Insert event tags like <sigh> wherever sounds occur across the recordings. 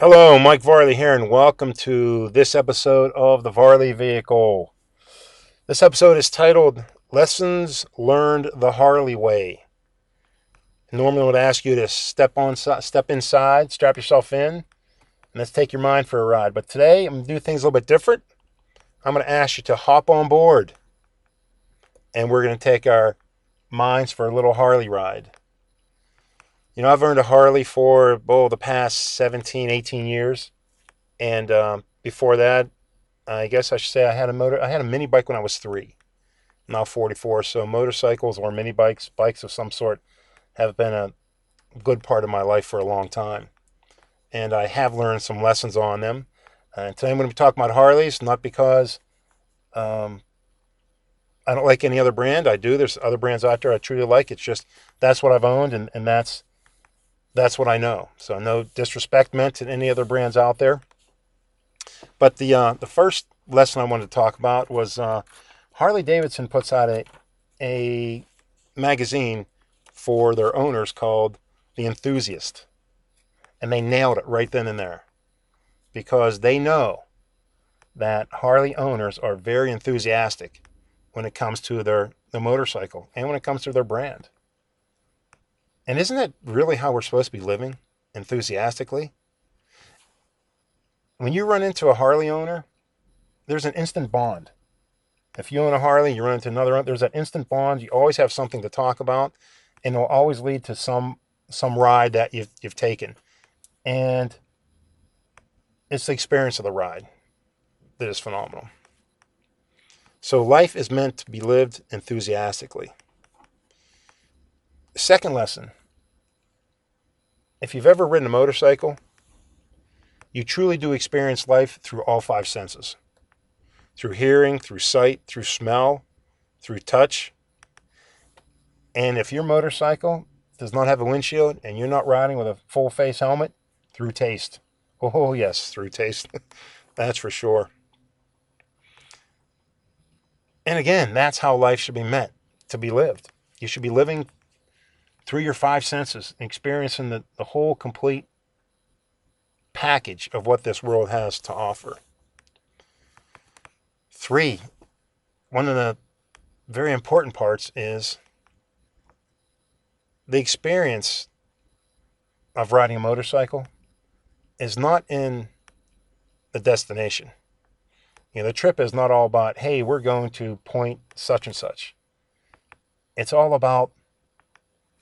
Hello, Mike Varley here, and welcome to this episode of the Varley Vehicle. This episode is titled Lessons Learned the Harley Way. Normally, I would ask you to step on, step inside, strap yourself in, and let's take your mind for a ride. But today, I'm going to do things a little bit different. I'm going to ask you to hop on board, and we're going to take our minds for a little Harley ride. You know, I've earned a Harley for, oh, the past 17, 18 years. And um, before that, I guess I should say I had a motor, I had a mini bike when I was three. I'm now 44. So motorcycles or mini bikes, bikes of some sort, have been a good part of my life for a long time. And I have learned some lessons on them. And today I'm going to be talking about Harleys, not because um, I don't like any other brand. I do. There's other brands out there I truly like. It's just that's what I've owned, and, and that's that's what I know. So no disrespect meant to any other brands out there. But the uh, the first lesson I wanted to talk about was uh, Harley Davidson puts out a a magazine for their owners called The Enthusiast, and they nailed it right then and there because they know that Harley owners are very enthusiastic when it comes to their the motorcycle and when it comes to their brand. And isn't that really how we're supposed to be living? Enthusiastically? When you run into a Harley owner, there's an instant bond. If you own a Harley, you run into another, there's that instant bond. You always have something to talk about, and it'll always lead to some some ride that you've you've taken. And it's the experience of the ride that is phenomenal. So life is meant to be lived enthusiastically. Second lesson if you've ever ridden a motorcycle, you truly do experience life through all five senses through hearing, through sight, through smell, through touch. And if your motorcycle does not have a windshield and you're not riding with a full face helmet, through taste. Oh, yes, through taste. <laughs> that's for sure. And again, that's how life should be meant to be lived. You should be living through your five senses, experiencing the, the whole complete package of what this world has to offer. Three, one of the very important parts is the experience of riding a motorcycle is not in the destination. You know, the trip is not all about, hey, we're going to point such and such. It's all about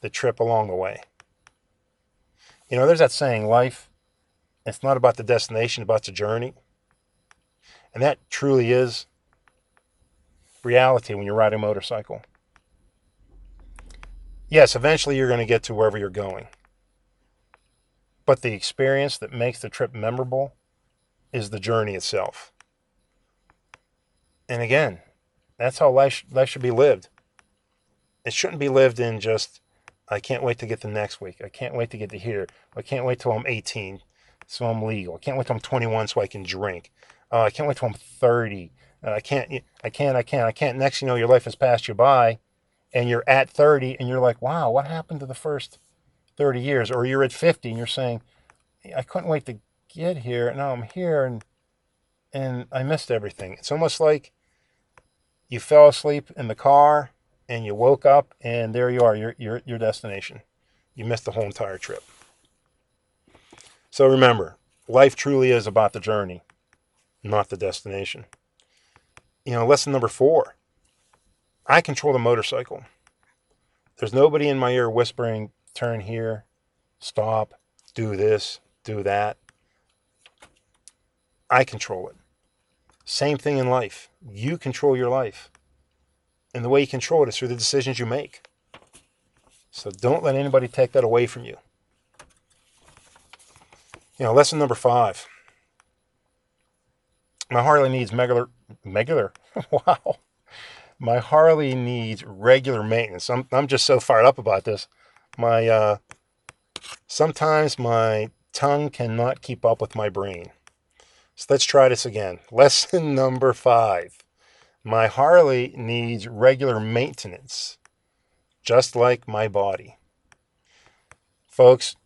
the trip along the way. You know, there's that saying, life, it's not about the destination, about the journey. And that truly is reality when you're riding a motorcycle. Yes, eventually you're going to get to wherever you're going. But the experience that makes the trip memorable is the journey itself. And again, that's how life, life should be lived. It shouldn't be lived in just I can't wait to get to next week. I can't wait to get to here. I can't wait till I'm 18 so I'm legal. I can't wait till I'm 21 so I can drink. Uh, I can't wait till I'm 30. Uh, I can't, I can't, I can't, I can't. Next, you know, your life has passed you by and you're at 30 and you're like, wow, what happened to the first 30 years? Or you're at 50 and you're saying, I couldn't wait to get here. and Now I'm here and, and I missed everything. It's almost like you fell asleep in the car and you woke up and there you are, your your your destination. You missed the whole entire trip. So remember, life truly is about the journey, not the destination. You know, lesson number four. I control the motorcycle. There's nobody in my ear whispering, turn here, stop, do this, do that. I control it. Same thing in life. You control your life. And the way you control it is through the decisions you make. So don't let anybody take that away from you. You know, lesson number five. My Harley needs regular, regular, <laughs> wow. My Harley needs regular maintenance. I'm, I'm just so fired up about this. My, uh, sometimes my tongue cannot keep up with my brain. So let's try this again. <laughs> Lesson number five. My Harley needs regular maintenance, just like my body. Folks,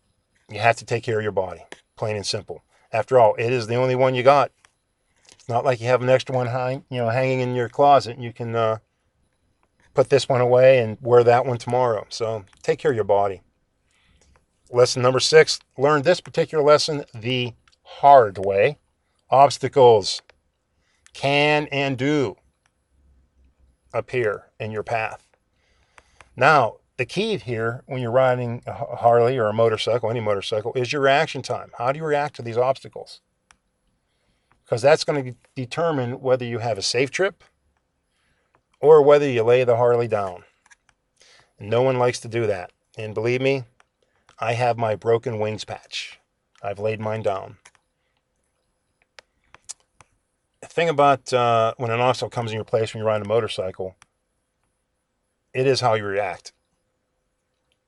you have to take care of your body, plain and simple. After all, it is the only one you got. It's not like you have an extra one hang, you know, hanging in your closet. You can uh, put this one away and wear that one tomorrow. So take care of your body. Lesson number six learn this particular lesson the hard way. Obstacles can and do appear in your path. Now, the key here when you're riding a Harley or a motorcycle, any motorcycle, is your reaction time. How do you react to these obstacles? Because that's going to determine whether you have a safe trip or whether you lay the Harley down. No one likes to do that. And believe me, I have my broken wings patch. I've laid mine down. Thing about uh, when an obstacle comes in your place when you're riding a motorcycle, it is how you react.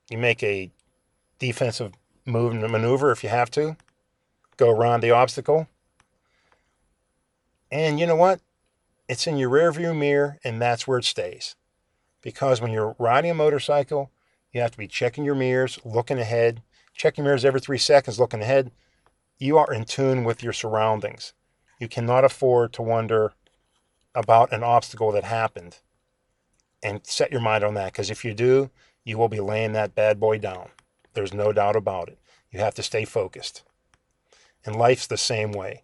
You make a defensive move and maneuver if you have to, go around the obstacle. And you know what? It's in your rearview mirror, and that's where it stays. Because when you're riding a motorcycle, you have to be checking your mirrors, looking ahead, checking mirrors every three seconds, looking ahead. You are in tune with your surroundings. You cannot afford to wonder about an obstacle that happened and set your mind on that because if you do, you will be laying that bad boy down. There's no doubt about it. You have to stay focused. And life's the same way.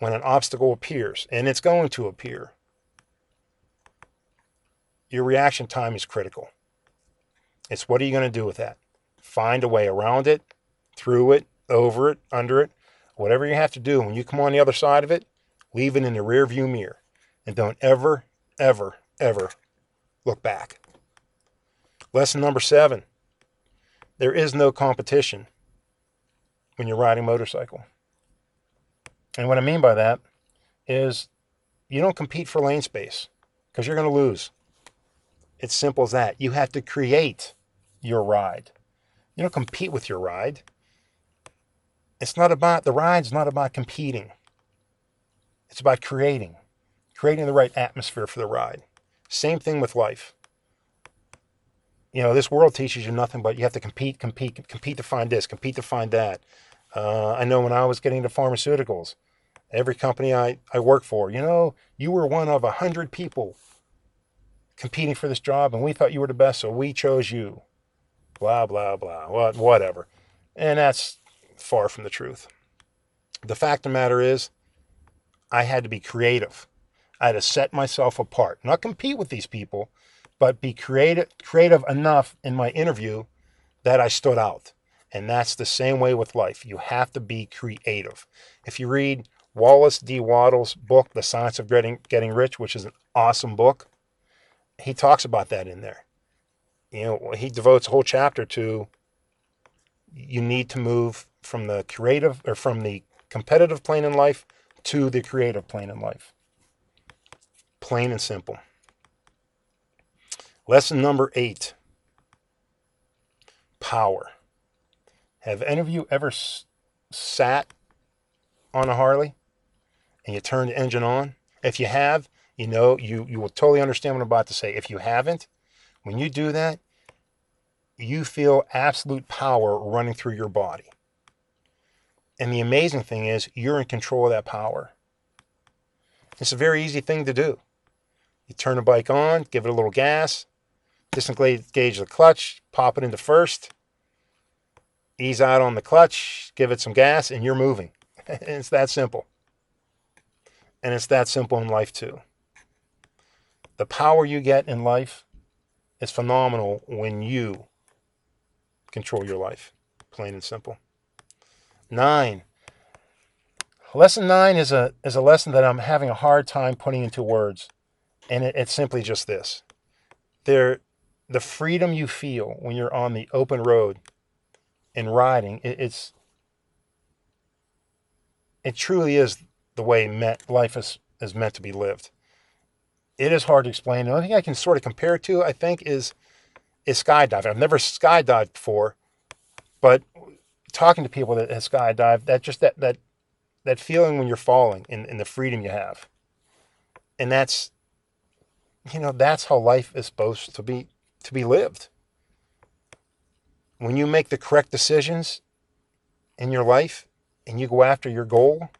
When an obstacle appears, and it's going to appear, your reaction time is critical. It's what are you going to do with that? Find a way around it, through it, over it, under it, whatever you have to do. When you come on the other side of it, leave it in the rearview mirror. And don't ever, ever, ever look back. Lesson number seven there is no competition when you're riding motorcycle. And what I mean by that is you don't compete for lane space because you're going to lose. It's simple as that. You have to create your ride. You don't compete with your ride. It's not about the ride's not about competing. It's about creating, creating the right atmosphere for the ride. Same thing with life. You know, this world teaches you nothing but you have to compete, compete, compete to find this, compete to find that. Uh, I know when I was getting into pharmaceuticals, every company I, I work for, you know, you were one of a hundred people competing for this job and we thought you were the best, so we chose you. Blah, blah, blah, what, whatever. And that's far from the truth. The fact of the matter is, I had to be creative. I had to set myself apart, not compete with these people, but be creative, creative enough in my interview that I stood out. And that's the same way with life. You have to be creative. If you read Wallace D. Wattles' book, The Science of Getting, Getting Rich, which is an awesome book, he talks about that in there. You know, he devotes a whole chapter to you need to move from the creative or from the competitive plane in life to the creative plane in life. Plain and simple. Lesson number eight power. Have any of you ever s- sat on a Harley and you turned the engine on? If you have, you know, you, you will totally understand what I'm about to say. If you haven't, when you do that, you feel absolute power running through your body. And the amazing thing is, you're in control of that power. It's a very easy thing to do. You turn the bike on, give it a little gas, disengage the clutch, pop it into first, ease out on the clutch, give it some gas, and you're moving. <laughs> it's that simple. And it's that simple in life too. The power you get in life is phenomenal when you control your life. Plain and simple. Nine. Lesson nine is a is a lesson that I'm having a hard time putting into words. And it, it's simply just this. There the freedom you feel when you're on the open road and riding, it, it's it truly is the way met, life is, is meant to be lived. It is hard to explain. The only thing I can sort of compare it to, I think, is is skydiving. I've never skydived before, but talking to people that uh, have skydived, that just that that that feeling when you're falling and, and the freedom you have. And that's you know, that's how life is supposed to be to be lived. When you make the correct decisions in your life, and you go after your goal,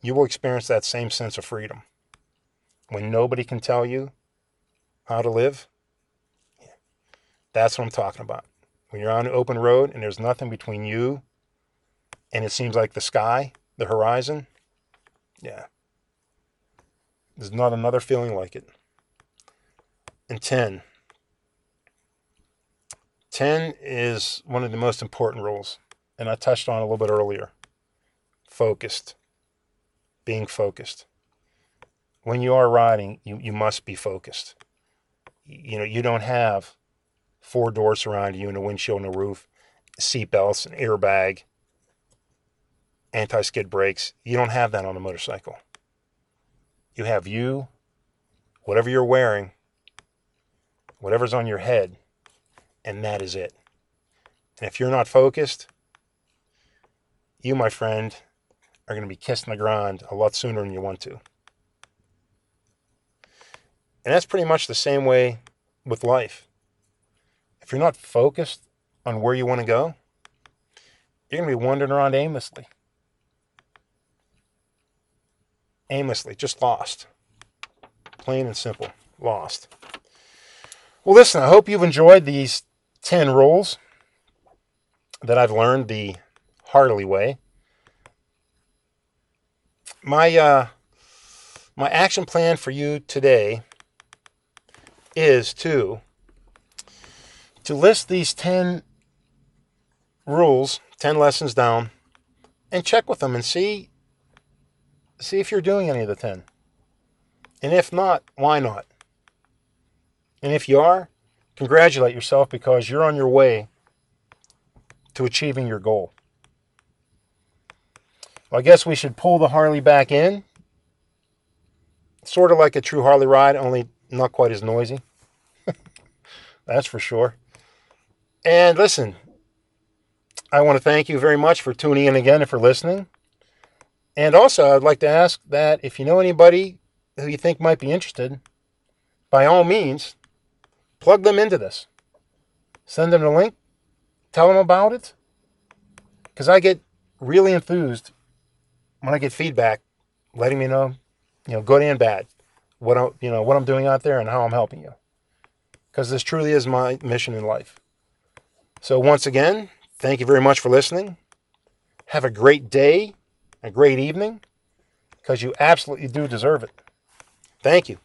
you will experience that same sense of freedom. When nobody can tell you how to live, that's what I'm talking about. When you're on an open road and there's nothing between you and it seems like the sky, the horizon, yeah. There's not another feeling like it. And 10. 10 is one of the most important rules, and I touched on a little bit earlier. Focused. Being focused. When you are riding, you, you must be focused. You know, you don't have four doors around you and a windshield and a roof, seat belts, an airbag, anti skid brakes. You don't have that on a motorcycle. You have you, whatever you're wearing, whatever's on your head, and that is it. And if you're not focused, you, my friend, are going to be kissing the ground a lot sooner than you want to. And that's pretty much the same way with life. If you're not focused on where you want to go, you're going to be wandering around aimlessly. Aimlessly, just lost. Plain and simple, lost. Well, listen, I hope you've enjoyed these 10 rules that I've learned the Harley way. My uh, my action plan for you today is to to list these 10 rules, 10 lessons down, and check with them and see see if you're doing any of the 10. And if not, why not? And if you are, congratulate yourself because you're on your way to achieving your goal. Well, I guess we should pull the Harley back in. Sort of like a true Harley ride, only not quite as noisy. <laughs> That's for sure. And listen, I want to thank you very much for tuning in again and for listening. And also, I'd like to ask that if you know anybody who you think might be interested, by all means, plug them into this. Send them the link, tell them about it. Because I get really enthused when I get feedback letting me know, you know, good and bad, what I'm, you know, what I'm doing out there and how I'm helping you. Because this truly is my mission in life. So, once again, thank you very much for listening. Have a great day, a great evening, because you absolutely do deserve it. Thank you.